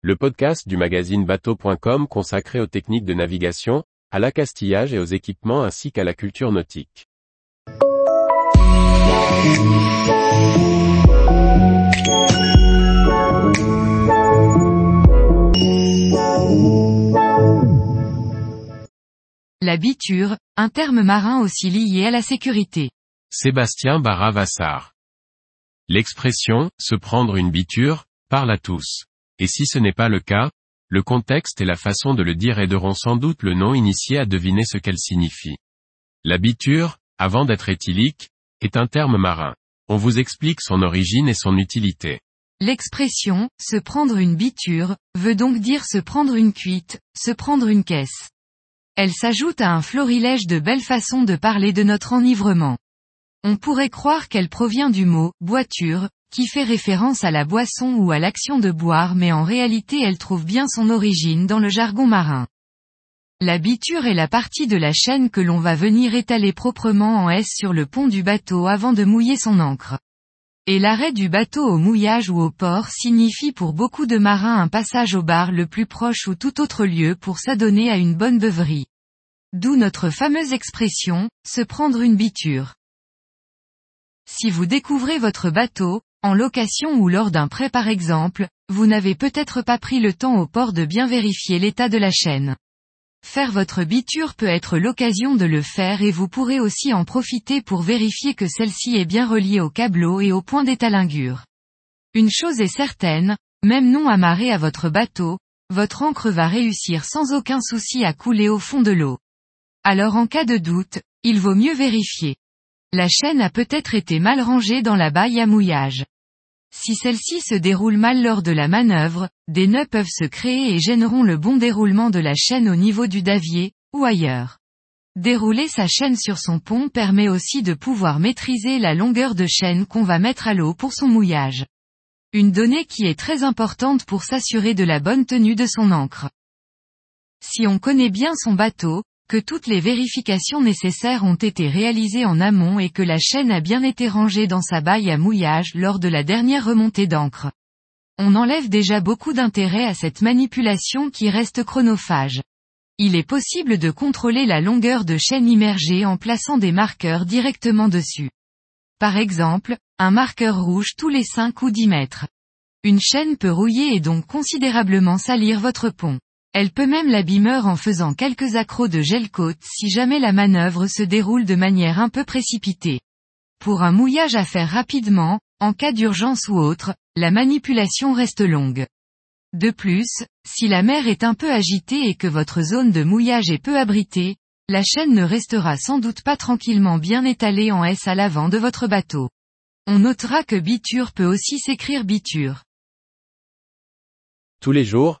le podcast du magazine bateau.com consacré aux techniques de navigation, à l'accastillage et aux équipements ainsi qu'à la culture nautique. La biture, un terme marin aussi lié à la sécurité. Sébastien Barra-Vassar. L'expression, se prendre une biture, parle à tous. Et si ce n'est pas le cas, le contexte et la façon de le dire aideront sans doute le non initié à deviner ce qu'elle signifie. La biture, avant d'être éthylique, est un terme marin. On vous explique son origine et son utilité. L'expression, se prendre une biture, veut donc dire se prendre une cuite, se prendre une caisse. Elle s'ajoute à un florilège de belles façons de parler de notre enivrement. On pourrait croire qu'elle provient du mot, boiture, qui fait référence à la boisson ou à l'action de boire mais en réalité elle trouve bien son origine dans le jargon marin. La biture est la partie de la chaîne que l'on va venir étaler proprement en S sur le pont du bateau avant de mouiller son ancre. Et l'arrêt du bateau au mouillage ou au port signifie pour beaucoup de marins un passage au bar le plus proche ou tout autre lieu pour s'adonner à une bonne beuverie. D'où notre fameuse expression, se prendre une biture. Si vous découvrez votre bateau, en location ou lors d'un prêt par exemple, vous n'avez peut-être pas pris le temps au port de bien vérifier l'état de la chaîne. Faire votre biture peut être l'occasion de le faire et vous pourrez aussi en profiter pour vérifier que celle-ci est bien reliée au câbleau et au point d'étalingure. Une chose est certaine, même non amarré à votre bateau, votre encre va réussir sans aucun souci à couler au fond de l'eau. Alors en cas de doute, il vaut mieux vérifier. La chaîne a peut-être été mal rangée dans la baille à mouillage. Si celle-ci se déroule mal lors de la manœuvre, des nœuds peuvent se créer et gêneront le bon déroulement de la chaîne au niveau du davier, ou ailleurs. Dérouler sa chaîne sur son pont permet aussi de pouvoir maîtriser la longueur de chaîne qu'on va mettre à l'eau pour son mouillage. Une donnée qui est très importante pour s'assurer de la bonne tenue de son encre. Si on connaît bien son bateau, que toutes les vérifications nécessaires ont été réalisées en amont et que la chaîne a bien été rangée dans sa baille à mouillage lors de la dernière remontée d'encre. On enlève déjà beaucoup d'intérêt à cette manipulation qui reste chronophage. Il est possible de contrôler la longueur de chaîne immergée en plaçant des marqueurs directement dessus. Par exemple, un marqueur rouge tous les 5 ou 10 mètres. Une chaîne peut rouiller et donc considérablement salir votre pont. Elle peut même l'abîmeur en faisant quelques accros de gel-côte si jamais la manœuvre se déroule de manière un peu précipitée. Pour un mouillage à faire rapidement, en cas d'urgence ou autre, la manipulation reste longue. De plus, si la mer est un peu agitée et que votre zone de mouillage est peu abritée, la chaîne ne restera sans doute pas tranquillement bien étalée en S à l'avant de votre bateau. On notera que biture peut aussi s'écrire biture. Tous les jours,